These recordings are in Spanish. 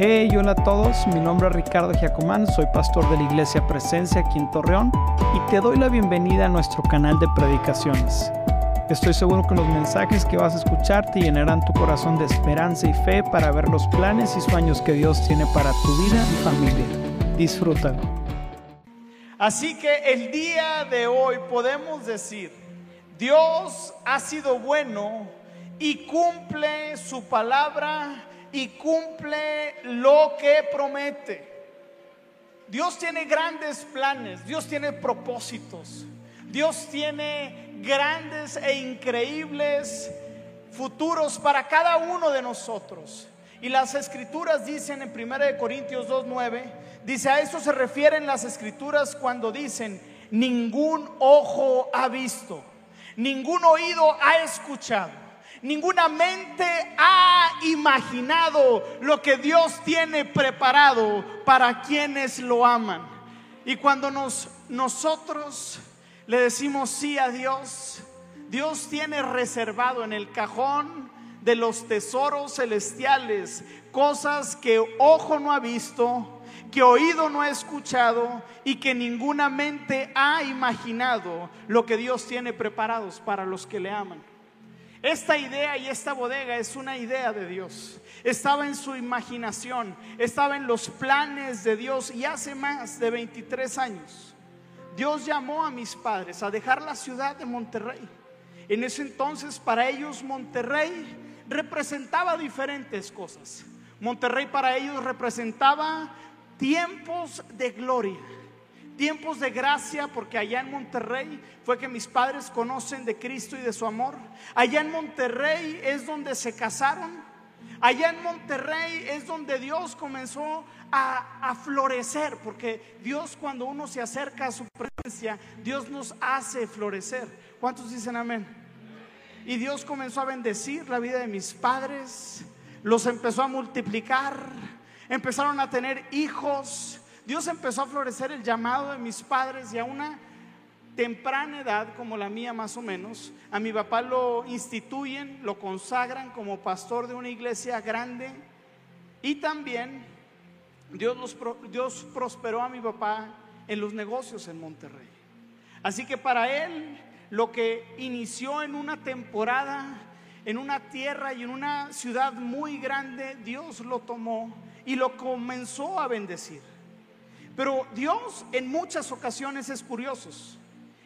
Hey, hola a todos, mi nombre es Ricardo Giacomán, soy pastor de la Iglesia Presencia aquí en Torreón y te doy la bienvenida a nuestro canal de predicaciones. Estoy seguro que los mensajes que vas a escuchar te llenarán tu corazón de esperanza y fe para ver los planes y sueños que Dios tiene para tu vida y familia. Disfrútalo. Así que el día de hoy podemos decir, Dios ha sido bueno y cumple su palabra y cumple lo que promete. Dios tiene grandes planes, Dios tiene propósitos, Dios tiene grandes e increíbles futuros para cada uno de nosotros. Y las escrituras dicen en 1 Corintios 2.9, dice, a eso se refieren las escrituras cuando dicen, ningún ojo ha visto, ningún oído ha escuchado Ninguna mente ha imaginado lo que Dios tiene preparado para quienes lo aman. Y cuando nos, nosotros le decimos sí a Dios, Dios tiene reservado en el cajón de los tesoros celestiales cosas que ojo no ha visto, que oído no ha escuchado y que ninguna mente ha imaginado lo que Dios tiene preparados para los que le aman. Esta idea y esta bodega es una idea de Dios. Estaba en su imaginación, estaba en los planes de Dios y hace más de 23 años Dios llamó a mis padres a dejar la ciudad de Monterrey. En ese entonces para ellos Monterrey representaba diferentes cosas. Monterrey para ellos representaba tiempos de gloria tiempos de gracia, porque allá en Monterrey fue que mis padres conocen de Cristo y de su amor. Allá en Monterrey es donde se casaron. Allá en Monterrey es donde Dios comenzó a, a, florecer, porque Dios cuando uno se acerca a su presencia, Dios nos hace florecer. ¿Cuántos dicen amén? Y Dios comenzó a bendecir la vida de mis padres, los empezó a multiplicar, empezaron a tener hijos, Dios empezó a florecer el llamado de mis padres y a una temprana edad, como la mía más o menos, a mi papá lo instituyen, lo consagran como pastor de una iglesia grande y también Dios, Dios prosperó a mi papá en los negocios en Monterrey. Así que para él lo que inició en una temporada, en una tierra y en una ciudad muy grande, Dios lo tomó y lo comenzó a bendecir. Pero Dios en muchas ocasiones es curioso.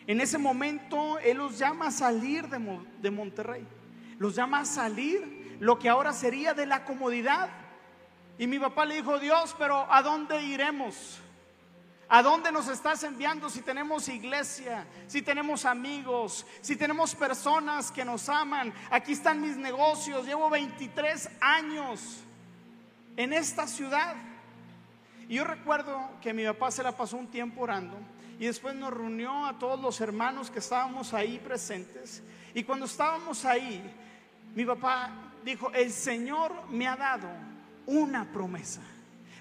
En ese momento Él los llama a salir de, Monterrey. Los llama a salir lo que ahora sería de la comodidad. Y mi papá le dijo, Dios, pero ¿a dónde iremos? ¿A dónde nos estás enviando si tenemos iglesia, si tenemos amigos, si tenemos personas que nos aman? Aquí están mis negocios, llevo 23 años en esta ciudad. Y yo recuerdo que mi papá se la pasó un tiempo orando y después nos reunió a todos los hermanos que estábamos ahí presentes. Y cuando estábamos ahí, mi papá dijo, el Señor me ha dado una promesa.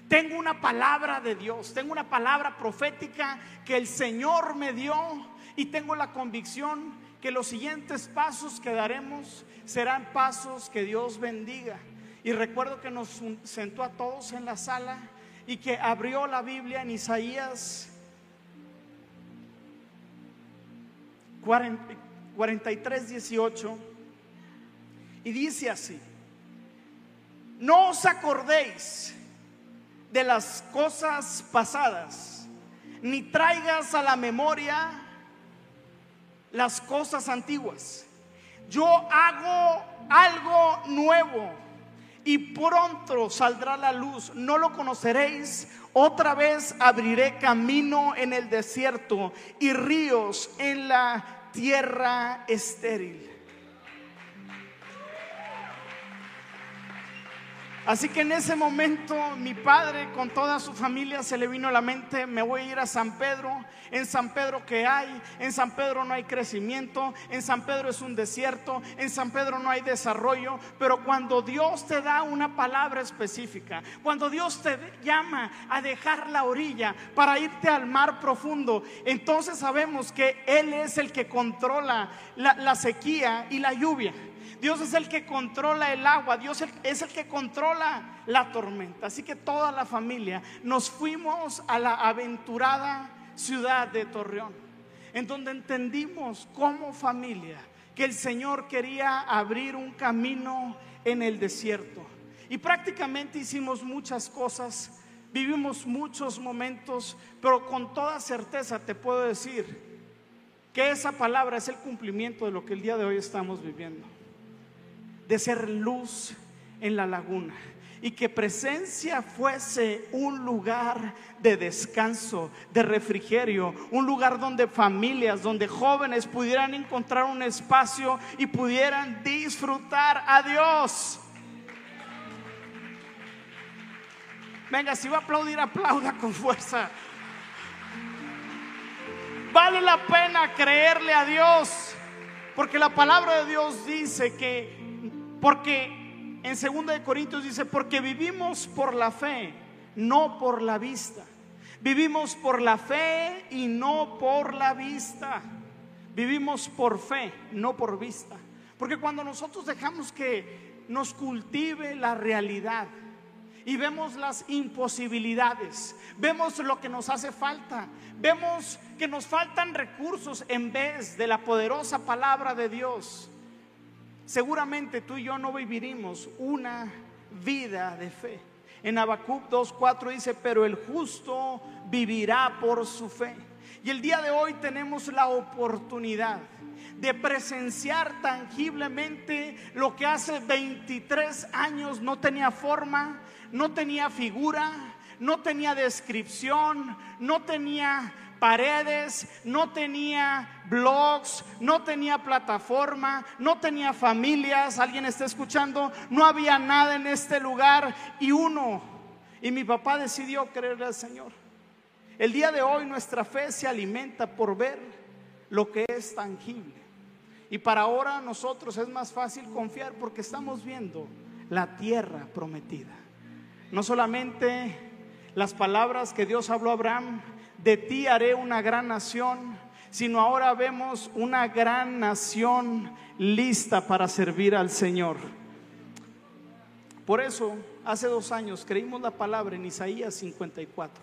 Tengo una palabra de Dios, tengo una palabra profética que el Señor me dio y tengo la convicción que los siguientes pasos que daremos serán pasos que Dios bendiga. Y recuerdo que nos sentó a todos en la sala y que abrió la Biblia en Isaías 43, 18 y dice así, no os acordéis de las cosas pasadas, ni traigas a la memoria las cosas antiguas. Yo hago algo nuevo y pronto saldrá la luz, no lo conoceréis. Otra vez abriré camino en el desierto y ríos en la tierra estéril. Así que en ese momento mi padre con toda su familia se le vino a la mente, me voy a ir a San Pedro. En San Pedro que hay, en San Pedro no hay crecimiento, en San Pedro es un desierto, en San Pedro no hay desarrollo, pero cuando Dios te da una palabra específica, cuando Dios te llama a dejar la orilla para irte al mar profundo, entonces sabemos que Él es el que controla la, la sequía y la lluvia. Dios es el que controla el agua, Dios es el que controla la tormenta. Así que toda la familia nos fuimos a la aventurada ciudad de Torreón, en donde entendimos como familia que el Señor quería abrir un camino en el desierto. Y prácticamente hicimos muchas cosas, vivimos muchos momentos, pero con toda certeza te puedo decir que esa palabra es el cumplimiento de lo que el día de hoy estamos viviendo, de ser luz en la laguna y que presencia fuese un lugar de descanso, de refrigerio, un lugar donde familias, donde jóvenes pudieran encontrar un espacio y pudieran disfrutar a Dios. Venga, si va a aplaudir, aplauda con fuerza. Vale la pena creerle a Dios, porque la palabra de Dios dice que, porque en 2 de Corintios dice, porque vivimos por la fe, no por la vista. Vivimos por la fe y no por la vista. Vivimos por fe, no por vista. Porque cuando nosotros dejamos que nos cultive la realidad y vemos las imposibilidades, vemos lo que nos hace falta, vemos que nos faltan recursos en vez de la poderosa palabra de Dios, seguramente tú y yo no viviremos una vida de fe. En Habacuc 2:4 dice, "Pero el justo vivirá por su fe." Y el día de hoy tenemos la oportunidad de presenciar tangiblemente lo que hace 23 años no tenía forma, no tenía figura, no tenía descripción, no tenía paredes, no tenía blogs, no tenía plataforma, no tenía familias, alguien está escuchando, no había nada en este lugar y uno, y mi papá decidió creerle al Señor. El día de hoy nuestra fe se alimenta por ver lo que es tangible. Y para ahora nosotros es más fácil confiar porque estamos viendo la tierra prometida. No solamente las palabras que Dios habló a Abraham de ti haré una gran nación, sino ahora vemos una gran nación lista para servir al Señor. Por eso, hace dos años creímos la palabra en Isaías 54,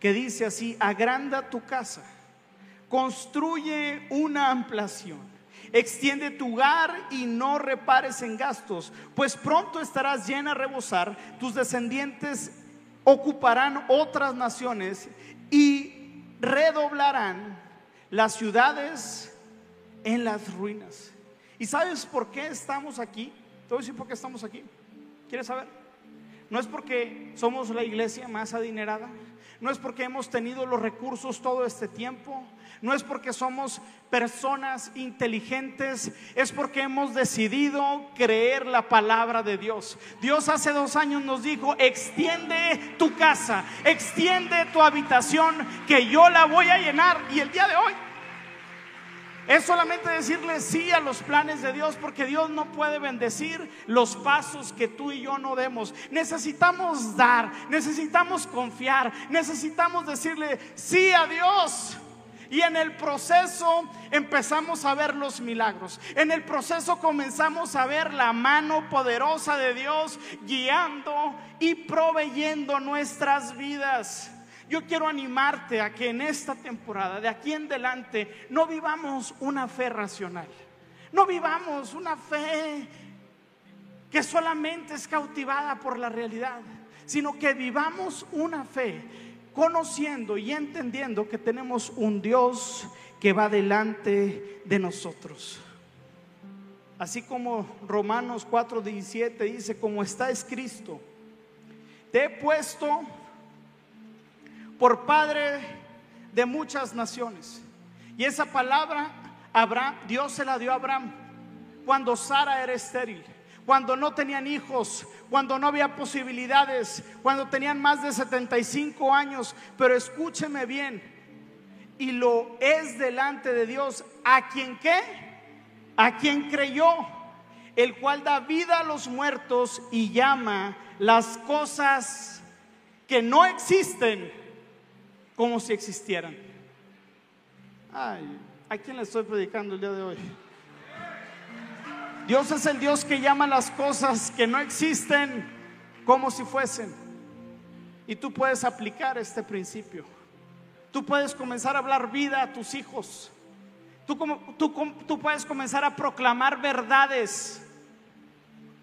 que dice así, agranda tu casa, construye una ampliación, extiende tu hogar y no repares en gastos, pues pronto estarás llena a rebosar, tus descendientes ocuparán otras naciones y redoblarán las ciudades en las ruinas. ¿Y sabes por qué estamos aquí? Te voy decir por qué estamos aquí. ¿Quieres saber? No es porque somos la iglesia más adinerada, no es porque hemos tenido los recursos todo este tiempo, no es porque somos personas inteligentes, es porque hemos decidido creer la palabra de Dios. Dios hace dos años nos dijo, extiende tu casa, extiende tu habitación, que yo la voy a llenar. Y el día de hoy es solamente decirle sí a los planes de Dios porque Dios no puede bendecir los pasos que tú y yo no demos. Necesitamos dar, necesitamos confiar, necesitamos decirle sí a Dios. Y en el proceso empezamos a ver los milagros. En el proceso comenzamos a ver la mano poderosa de Dios guiando y proveyendo nuestras vidas. Yo quiero animarte a que en esta temporada, de aquí en adelante, no vivamos una fe racional. No vivamos una fe que solamente es cautivada por la realidad, sino que vivamos una fe conociendo y entendiendo que tenemos un Dios que va delante de nosotros. Así como Romanos 4:17 dice, como está escrito, te he puesto por padre de muchas naciones. Y esa palabra Abraham, Dios se la dio a Abraham cuando Sara era estéril, cuando no tenían hijos, cuando no había posibilidades, cuando tenían más de 75 años. Pero escúcheme bien, y lo es delante de Dios, ¿a quien qué? A quien creyó, el cual da vida a los muertos y llama las cosas que no existen como si existieran. Ay, ¿a quién le estoy predicando el día de hoy? Dios es el Dios que llama las cosas que no existen como si fuesen. Y tú puedes aplicar este principio. Tú puedes comenzar a hablar vida a tus hijos. Tú, tú, tú puedes comenzar a proclamar verdades.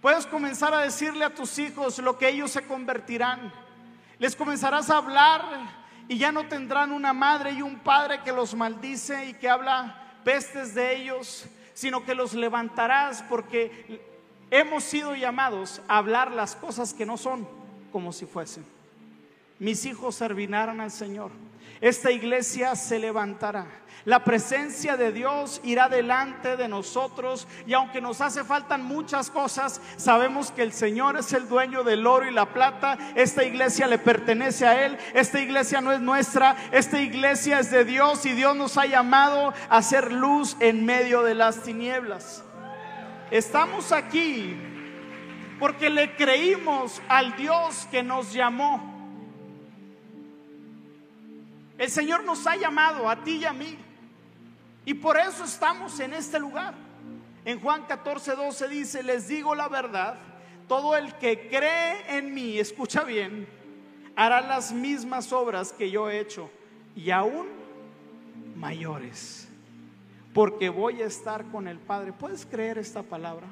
Puedes comenzar a decirle a tus hijos lo que ellos se convertirán. Les comenzarás a hablar y ya no tendrán una madre y un padre que los maldice y que habla pestes de ellos, sino que los levantarás porque hemos sido llamados a hablar las cosas que no son como si fuesen. Mis hijos servirán al Señor. Esta iglesia se levantará. La presencia de Dios irá delante de nosotros y aunque nos hace faltan muchas cosas, sabemos que el Señor es el dueño del oro y la plata. Esta iglesia le pertenece a Él. Esta iglesia no es nuestra. Esta iglesia es de Dios y Dios nos ha llamado a hacer luz en medio de las tinieblas. Estamos aquí porque le creímos al Dios que nos llamó. El Señor nos ha llamado a ti y a mí. Y por eso estamos en este lugar. En Juan 14, 12 dice, les digo la verdad, todo el que cree en mí, escucha bien, hará las mismas obras que yo he hecho y aún mayores, porque voy a estar con el Padre. ¿Puedes creer esta palabra?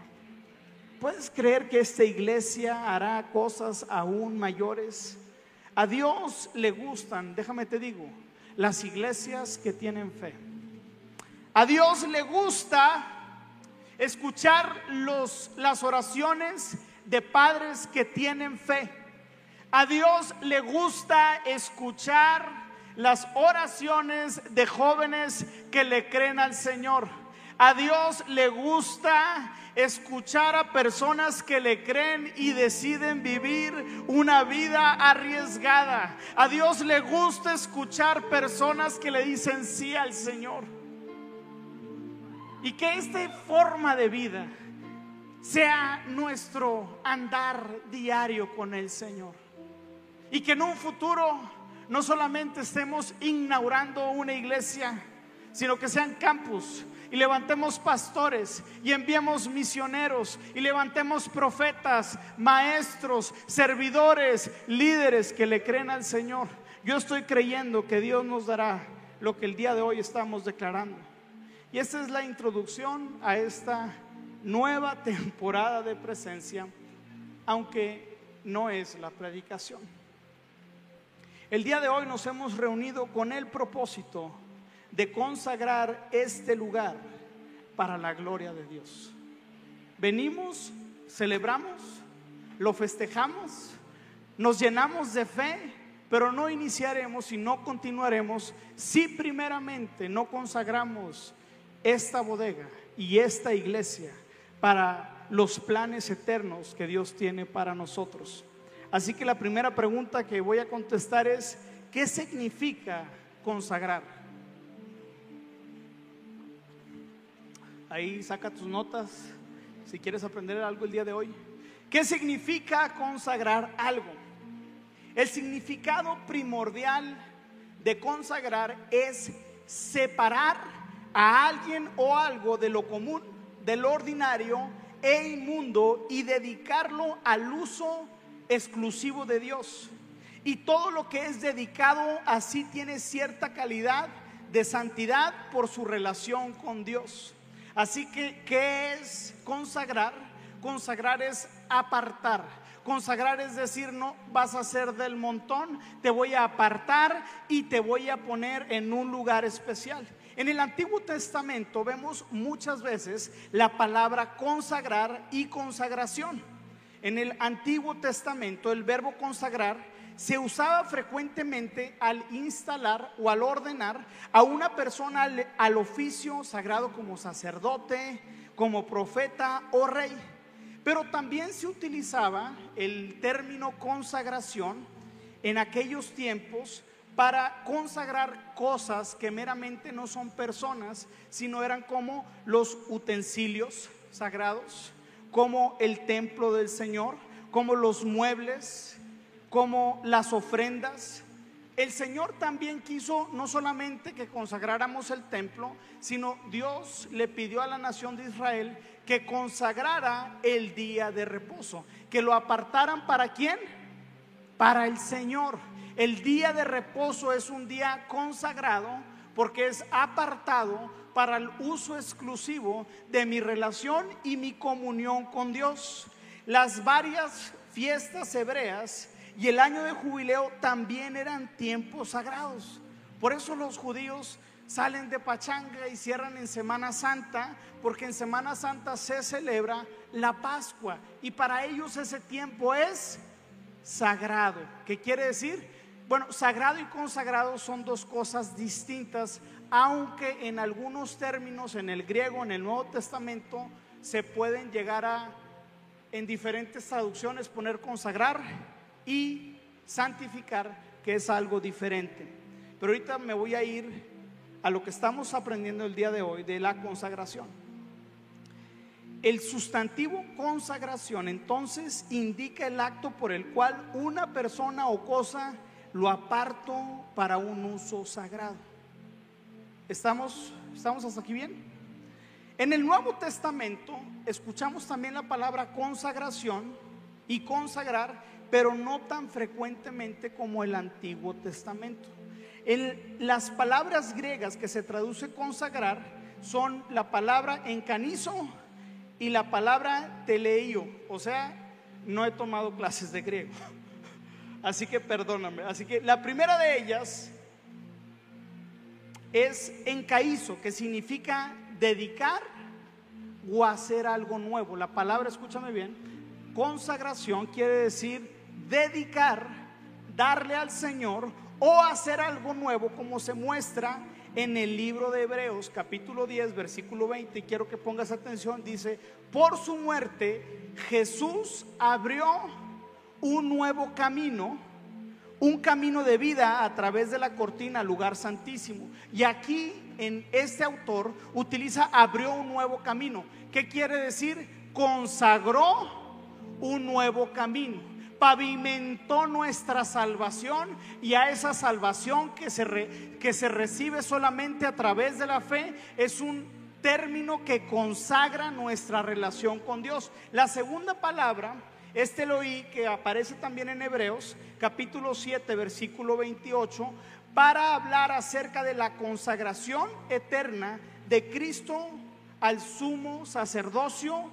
¿Puedes creer que esta iglesia hará cosas aún mayores? A Dios le gustan, déjame te digo, las iglesias que tienen fe. A Dios le gusta escuchar los, las oraciones de padres que tienen fe. A Dios le gusta escuchar las oraciones de jóvenes que le creen al Señor. A Dios le gusta escuchar a personas que le creen y deciden vivir una vida arriesgada. A Dios le gusta escuchar personas que le dicen sí al Señor. Y que esta forma de vida sea nuestro andar diario con el Señor. Y que en un futuro no solamente estemos inaugurando una iglesia, sino que sean campus y levantemos pastores y enviemos misioneros y levantemos profetas, maestros, servidores, líderes que le creen al Señor. Yo estoy creyendo que Dios nos dará lo que el día de hoy estamos declarando. Y esta es la introducción a esta nueva temporada de presencia, aunque no es la predicación. El día de hoy nos hemos reunido con el propósito de consagrar este lugar para la gloria de Dios. Venimos, celebramos, lo festejamos, nos llenamos de fe, pero no iniciaremos y no continuaremos si primeramente no consagramos esta bodega y esta iglesia para los planes eternos que Dios tiene para nosotros. Así que la primera pregunta que voy a contestar es, ¿qué significa consagrar? Ahí saca tus notas si quieres aprender algo el día de hoy. ¿Qué significa consagrar algo? El significado primordial de consagrar es separar a alguien o algo de lo común, de lo ordinario e inmundo y dedicarlo al uso exclusivo de Dios. Y todo lo que es dedicado así tiene cierta calidad de santidad por su relación con Dios. Así que, ¿qué es consagrar? Consagrar es apartar. Consagrar es decir, no vas a ser del montón, te voy a apartar y te voy a poner en un lugar especial. En el Antiguo Testamento vemos muchas veces la palabra consagrar y consagración. En el Antiguo Testamento el verbo consagrar se usaba frecuentemente al instalar o al ordenar a una persona al, oficio sagrado como sacerdote, como profeta o rey. Pero también se utilizaba el término consagración en aquellos tiempos para consagrar cosas que meramente no son personas, sino eran como los utensilios sagrados, como el templo del Señor, como los muebles, como las ofrendas. El Señor también quiso no solamente que consagráramos el templo, sino Dios le pidió a la nación de Israel que consagrara el día de reposo, que lo apartaran para quién? Para el Señor. El día de reposo es un día consagrado porque es apartado para el uso exclusivo de mi relación y mi comunión con Dios. Las varias fiestas hebreas y el año de jubileo también eran tiempos sagrados. Por eso los judíos salen de pachanga y cierran en Semana Santa, porque en Semana Santa se celebra la Pascua y para ellos ese tiempo es sagrado. ¿Qué quiere decir? Bueno, sagrado y consagrado son dos cosas distintas, aunque en algunos términos en el griego, en el Nuevo Testamento, se pueden llegar a, en diferentes traducciones, poner consagrar y santificar, que es algo diferente. Pero ahorita me voy a ir a lo que estamos aprendiendo el día de hoy de la consagración. El sustantivo consagración entonces indica el acto por el cual una persona o cosa lo aparto para un uso sagrado. ¿Estamos, estamos hasta aquí bien? En el Nuevo Testamento escuchamos también la palabra consagración y consagrar, pero no tan frecuentemente como el Antiguo Testamento las palabras griegas que se traduce consagrar son la palabra encanizo y la palabra teleio. O sea, no he tomado clases de griego. Así que perdóname. Así que la primera de ellas es encaizo, que significa dedicar o hacer algo nuevo. La palabra, escúchame bien, consagración quiere decir dedicar, darle al Señor o hacer algo nuevo como se muestra en el libro de Hebreos capítulo 10 versículo 20 y quiero que pongas atención dice por su muerte Jesús abrió un nuevo camino un camino de vida a través de la cortina lugar santísimo. Y aquí en este autor utiliza abrió un nuevo camino. ¿qué quiere decir? consagró un nuevo camino pavimentó nuestra salvación y a esa salvación que se, que se recibe solamente a través de la fe es un término que consagra nuestra relación con Dios. La segunda palabra, este lo oí que aparece también en Hebreos, capítulo 7, versículo 28, para hablar acerca de la consagración eterna de Cristo al sumo sacerdocio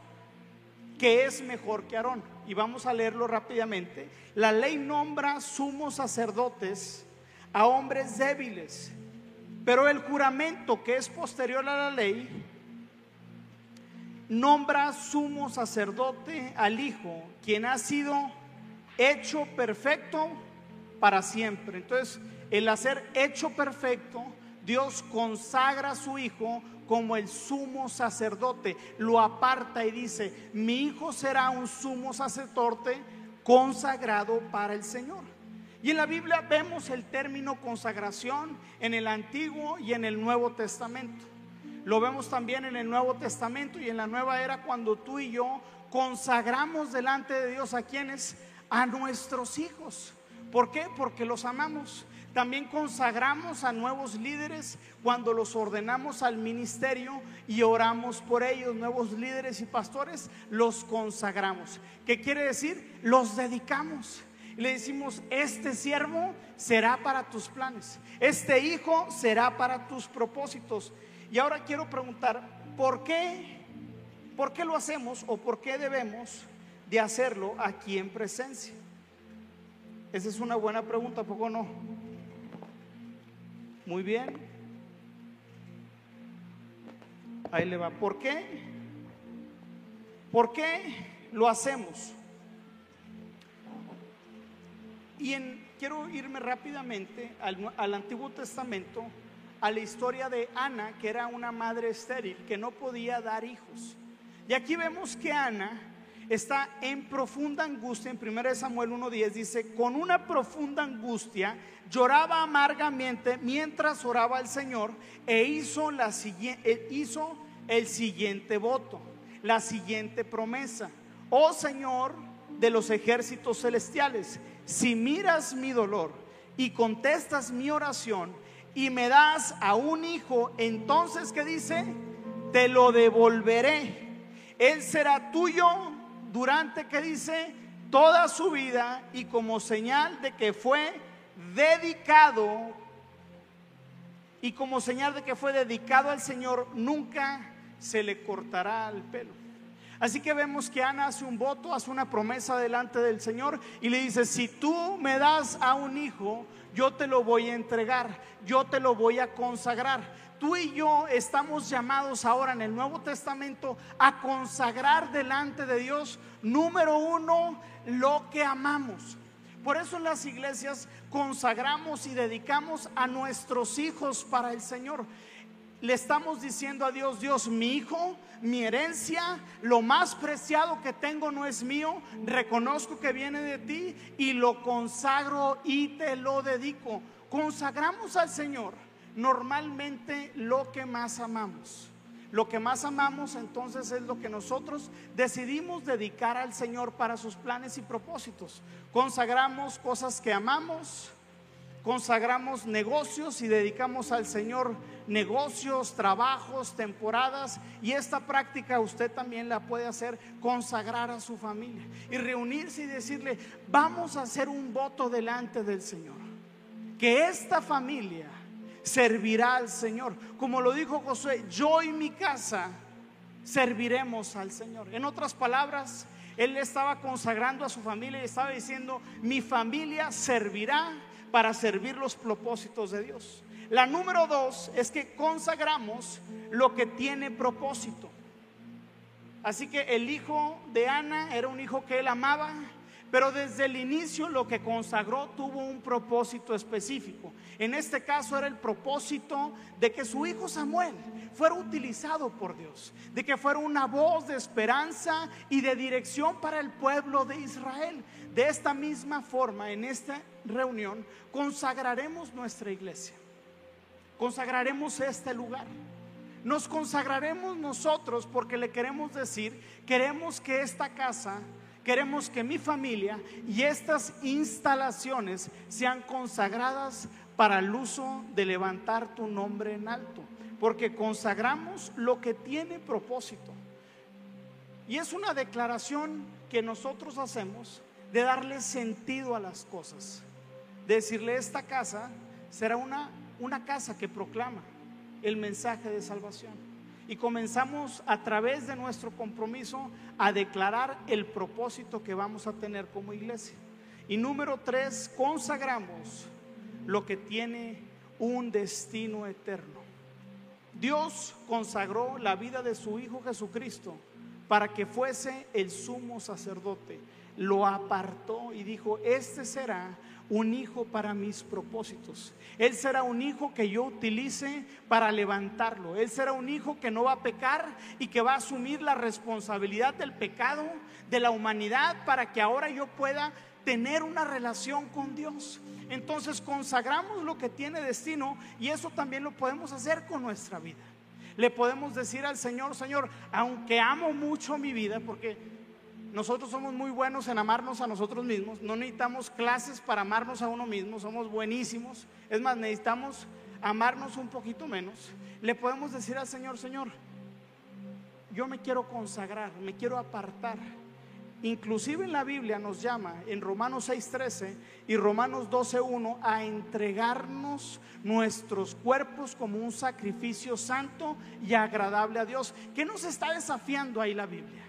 que es mejor que Aarón. Y vamos a leerlo rápidamente. La ley nombra sumos sacerdotes a hombres débiles, pero el juramento que es posterior a la ley nombra sumo sacerdote al Hijo, quien ha sido hecho perfecto para siempre. Entonces, el hacer hecho perfecto, Dios consagra a su Hijo como el sumo sacerdote. Lo aparta y dice, mi hijo será un sumo sacerdote consagrado para el Señor. Y en la Biblia vemos el término consagración en el Antiguo y en el Nuevo Testamento. Lo vemos también en el Nuevo Testamento y en la nueva era cuando tú y yo consagramos delante de Dios a quienes, a nuestros hijos. ¿Por qué? Porque los amamos. También consagramos a nuevos líderes cuando los ordenamos al ministerio y oramos por ellos, nuevos líderes y pastores, los consagramos. ¿Qué quiere decir? Los dedicamos. Le decimos, este siervo será para tus planes, este hijo será para tus propósitos. Y ahora quiero preguntar, ¿por qué? ¿Por qué lo hacemos o por qué debemos de hacerlo aquí en presencia? Esa es una buena pregunta, poco no? Muy bien. Ahí le va. ¿Por qué? ¿Por qué lo hacemos? Y en, quiero irme rápidamente al, al Antiguo Testamento, a la historia de Ana, que era una madre estéril, que no podía dar hijos. Y aquí vemos que Ana está en profunda angustia. En 1 Samuel 1.10 dice, con una profunda angustia lloraba amargamente mientras oraba al Señor e hizo, la, e hizo el siguiente voto, la siguiente promesa. Oh Señor de los ejércitos celestiales, si miras mi dolor y contestas mi oración y me das a un hijo, entonces, ¿qué dice? Te lo devolveré Él será tuyo durante, que dice, toda su vida y como señal de que fue dedicado y como señal de que fue dedicado al Señor, nunca se le cortará el pelo. Así que vemos que Ana hace un voto, hace una promesa delante del Señor y le dice, si tú me das a un hijo, yo te lo voy a entregar, yo te lo voy a consagrar. Tú y yo estamos llamados ahora en el Nuevo Testamento a consagrar delante de Dios, número uno, lo que amamos. Por eso en las iglesias consagramos y dedicamos a nuestros hijos para el Señor le estamos diciendo a Dios, Dios, mi hijo, mi herencia, lo más preciado que tengo no es mío, reconozco que viene de ti y lo consagro y te lo dedico. Consagramos al Señor normalmente lo que más amamos. Lo que más amamos entonces es lo que nosotros decidimos dedicar al Señor para sus planes y propósitos. Consagramos cosas que amamos, consagramos negocios y dedicamos al Señor negocios, trabajos, temporadas. Y esta práctica usted también la puede hacer, consagrar a su familia y reunirse y decirle, vamos a hacer un voto delante del Señor. Que esta familia servirá al Señor. Como lo dijo Josué, yo y mi casa serviremos al Señor. En otras palabras, él estaba consagrando a su familia y estaba diciendo, mi familia servirá para servir los propósitos de Dios. La número dos es que consagramos lo que tiene propósito. Así que el hijo de Ana era un hijo que él amaba, pero desde el inicio lo que consagró tuvo un propósito específico. En este caso era el propósito de que su hijo Samuel fuera utilizado por Dios, de que fuera una voz de esperanza y de dirección para el pueblo de Israel. De esta misma forma, en esta reunión, consagraremos nuestra iglesia, consagraremos este lugar. Nos consagraremos nosotros porque le queremos decir, queremos que esta casa queremos que mi familia y estas instalaciones sean consagradas para el uso de levantar tu nombre en alto, porque consagramos lo que tiene propósito. Y es una declaración que nosotros hacemos de darle sentido a las cosas, de decirle esta casa será una, una casa que proclama el mensaje de salvación y comenzamos a través de nuestro compromiso a declarar el propósito que vamos a tener como iglesia. Y número tres, consagramos lo que tiene un destino eterno. Dios consagró la vida de su Hijo Jesucristo para que fuese el sumo sacerdote. Lo apartó y dijo, este será un hijo para mis propósitos. Él será un hijo que yo utilice para levantarlo. Él será un hijo que no va a pecar y que va a asumir la responsabilidad del pecado de la humanidad para que ahora yo pueda tener una relación con Dios. Entonces consagramos lo que tiene destino y eso también lo podemos hacer con nuestra vida. Le podemos decir al Señor, Señor, aunque amo mucho mi vida, porque nosotros somos muy buenos en amarnos a nosotros mismos. No necesitamos clases para amarnos a uno mismo. Somos buenísimos. Es más, necesitamos amarnos un poquito menos. Le podemos decir al Señor, Señor, yo me quiero consagrar, me quiero apartar. Inclusive en la Biblia nos llama en Romanos 6:13 y Romanos 12:1 a entregarnos nuestros cuerpos como un sacrificio santo y agradable a Dios. ¿Qué nos está desafiando ahí la Biblia?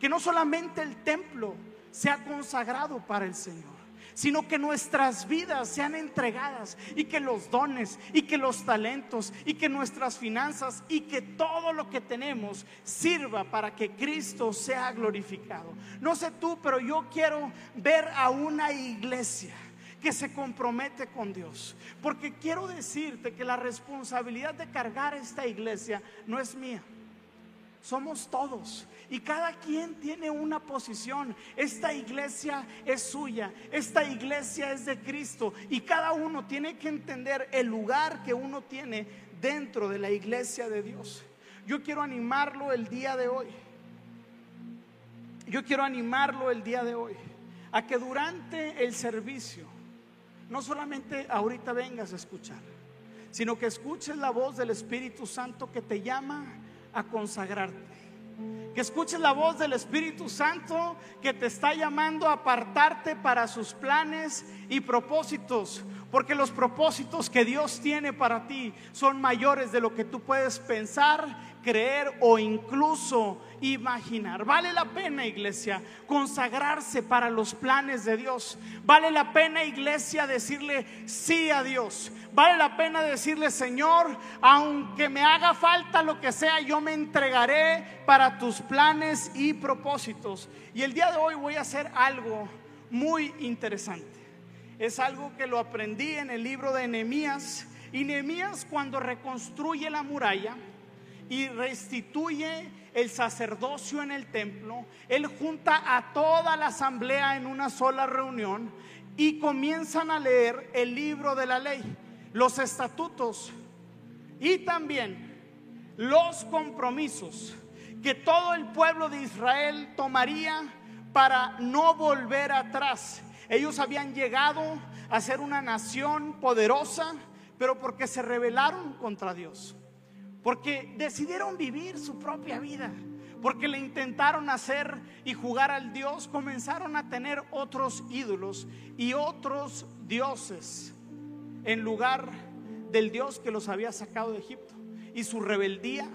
Que no solamente el templo sea consagrado para el Señor, sino que nuestras vidas sean entregadas y que los dones y que los talentos y que nuestras finanzas y que todo lo que tenemos sirva para que Cristo sea glorificado. No sé tú, pero yo quiero ver a una iglesia que se compromete con Dios. Porque quiero decirte que la responsabilidad de cargar esta iglesia no es mía. Somos todos. Y cada quien tiene una posición. Esta iglesia es suya. Esta iglesia es de Cristo. Y cada uno tiene que entender el lugar que uno tiene dentro de la iglesia de Dios. Yo quiero animarlo el día de hoy. Yo quiero animarlo el día de hoy. A que durante el servicio, no solamente ahorita vengas a escuchar, sino que escuches la voz del Espíritu Santo que te llama a consagrarte que escuches la voz del Espíritu Santo que te está llamando a apartarte para sus planes y propósitos. Porque los propósitos que Dios tiene para ti son mayores de lo que tú puedes pensar, creer o incluso imaginar. Vale la pena, iglesia, consagrarse para los planes de Dios. Vale la pena, iglesia, decirle sí a Dios. Vale la pena decirle, Señor, aunque me haga falta lo que sea, yo me entregaré para tus planes y propósitos. Y el día de hoy voy a hacer algo muy interesante es algo que lo aprendí en el libro de Nehemías. Y Nehemías cuando reconstruye la muralla y restituye el sacerdocio en el templo, él junta a toda la asamblea en una sola reunión y comienzan a leer el libro de la ley, los estatutos y también los compromisos que todo el pueblo de Israel tomaría para no volver atrás ellos habían llegado a ser una nación poderosa, pero porque se rebelaron contra Dios. Porque decidieron vivir su propia vida. Porque le intentaron hacer y jugar al Dios, comenzaron a tener otros ídolos y otros dioses en lugar del Dios que los había sacado de Egipto. Y su rebeldía,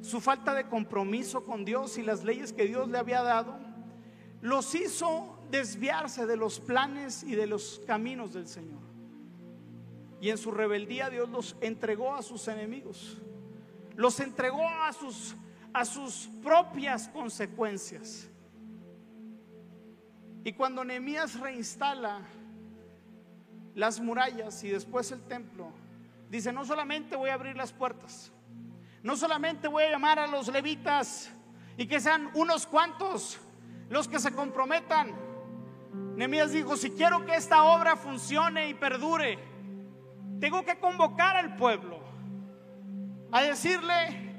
su falta de compromiso con Dios y las leyes que Dios le había dado, los hizo desviarse de los planes y de los caminos del Señor. Y en su rebeldía Dios los entregó a sus enemigos. Los entregó a sus, a sus propias consecuencias. Y cuando Nehemías reinstala las murallas y después el templo, dice, no solamente voy a abrir las puertas, no solamente voy a llamar a los levitas y que sean unos cuantos los que se comprometan, Nehemías dijo, si quiero que esta obra funcione y perdure, tengo que convocar al pueblo a decirle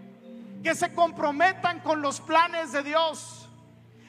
que se comprometan con los planes de Dios,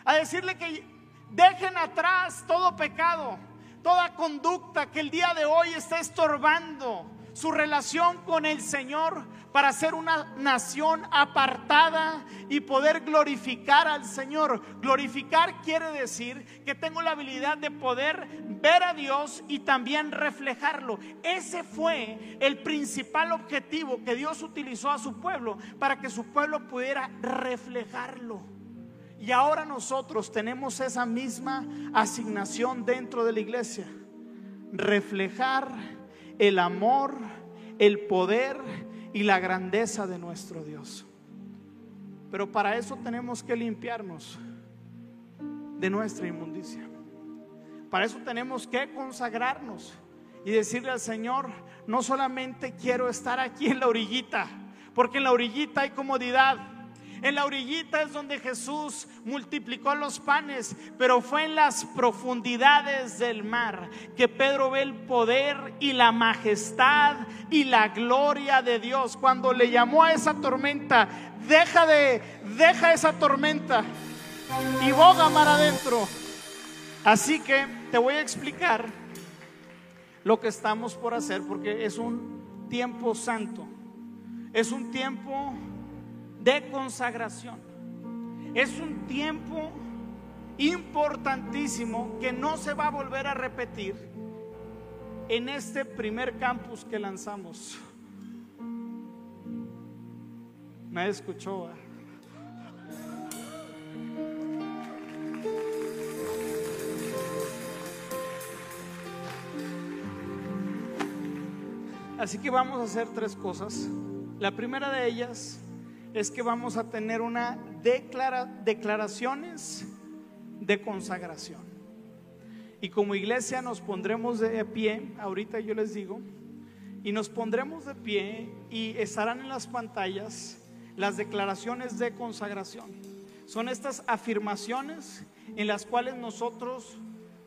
a decirle que dejen atrás todo pecado, toda conducta que el día de hoy está estorbando su relación con el Señor para ser una nación apartada y poder glorificar al Señor. Glorificar quiere decir que tengo la habilidad de poder ver a Dios y también reflejarlo. Ese fue el principal objetivo que Dios utilizó a su pueblo para que su pueblo pudiera reflejarlo. Y ahora nosotros tenemos esa misma asignación dentro de la iglesia. Reflejar el amor, el poder y la grandeza de nuestro Dios. Pero para eso tenemos que limpiarnos de nuestra inmundicia. Para eso tenemos que consagrarnos y decirle al Señor, no solamente quiero estar aquí en la orillita, porque en la orillita hay comodidad, en la orillita es donde Jesús multiplicó los panes, pero fue en las profundidades del mar que Pedro ve el poder y la majestad y la gloria de Dios. Cuando le llamó a esa tormenta, deja de, deja esa tormenta y boga mar adentro. Así que te voy a explicar lo que estamos por hacer porque es un tiempo santo. Es un tiempo de consagración. Es un tiempo importantísimo que no se va a volver a repetir en este primer campus que lanzamos. Me escuchó. Así que vamos a hacer tres cosas. La primera de ellas es que vamos a tener una declara, declaraciones de consagración. Y como iglesia nos pondremos de pie, ahorita yo les digo, y nos pondremos de pie y estarán en las pantallas las declaraciones de consagración. Son estas afirmaciones en las cuales nosotros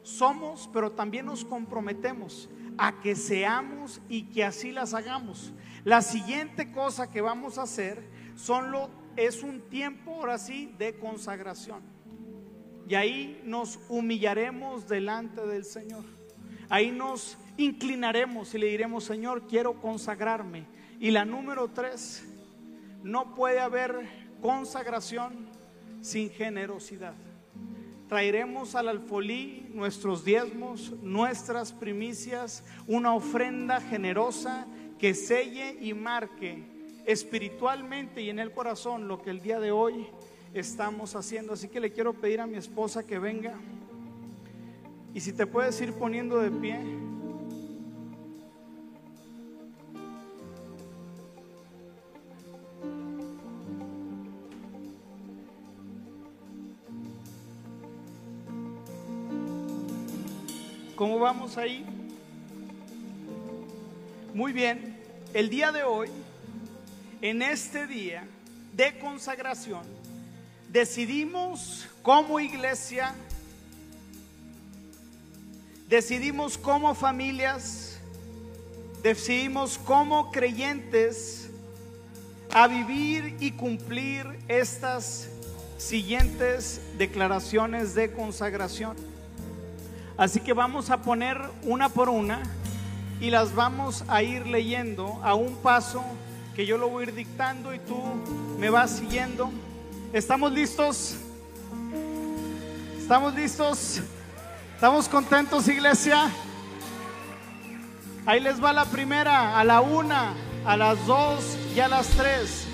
somos, pero también nos comprometemos a que seamos y que así las hagamos. La siguiente cosa que vamos a hacer Solo es un tiempo, ahora sí, de consagración. Y ahí nos humillaremos delante del Señor. Ahí nos inclinaremos y le diremos, Señor, quiero consagrarme. Y la número tres, no puede haber consagración sin generosidad. Traeremos al alfolí nuestros diezmos, nuestras primicias, una ofrenda generosa que selle y marque espiritualmente y en el corazón lo que el día de hoy estamos haciendo. Así que le quiero pedir a mi esposa que venga. Y si te puedes ir poniendo de pie. ¿Cómo vamos ahí? Muy bien, el día de hoy, en este día de consagración, decidimos como iglesia, decidimos como familias, decidimos como creyentes a vivir y cumplir estas siguientes declaraciones de consagración. Así que vamos a poner una por una y las vamos a ir leyendo a un paso que yo lo voy a ir dictando y tú me vas siguiendo. ¿Estamos listos? ¿Estamos listos? ¿Estamos contentos, iglesia? Ahí les va la primera, a la una, a las dos y a las tres.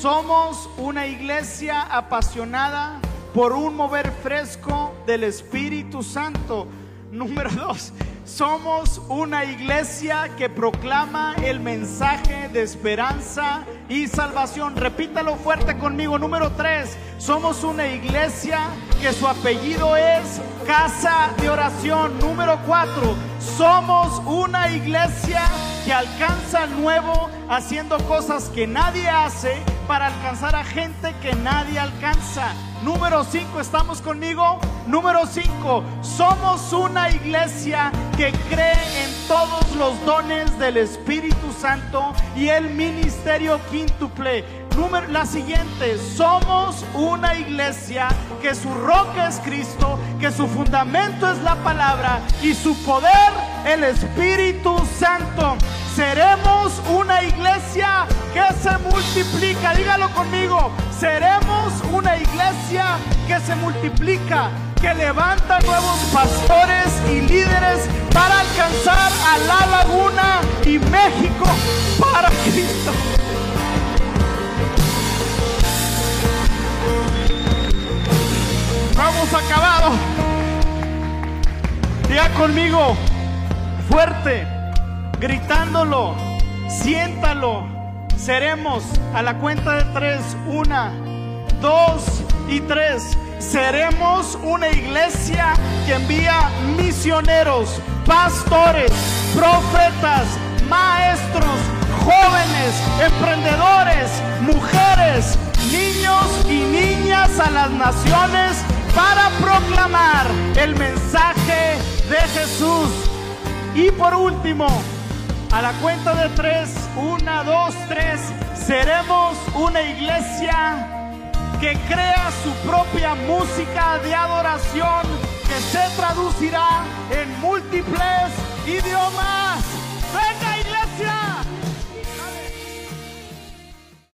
Somos una iglesia apasionada por un mover fresco del Espíritu Santo Número dos, somos una iglesia que proclama el mensaje de esperanza y salvación. Repítalo fuerte conmigo. Número tres, somos una iglesia que su apellido es Casa de Oración. Número cuatro, somos una iglesia que alcanza al nuevo haciendo cosas que nadie hace para alcanzar a gente que nadie alcanza. Número 5, ¿estamos conmigo? Número 5, somos una iglesia que cree en todos los dones del Espíritu Santo y el ministerio quíntuple. La siguiente, somos una iglesia que su roca es Cristo, que su fundamento es la palabra y su poder el Espíritu Santo. Seremos una iglesia que se multiplica. Dígalo conmigo. Seremos una iglesia que se multiplica, que levanta nuevos pastores y líderes para alcanzar a la laguna y México para Cristo. Vamos acabado. Diga conmigo, fuerte gritándolo, siéntalo. Seremos a la cuenta de tres, una, dos y tres. Seremos una iglesia que envía misioneros, pastores, profetas, maestros, jóvenes, emprendedores, mujeres, niños y niñas a las naciones para proclamar el mensaje de Jesús. Y por último, a la cuenta de tres, una, dos, tres, seremos una iglesia que crea su propia música de adoración que se traducirá en múltiples idiomas.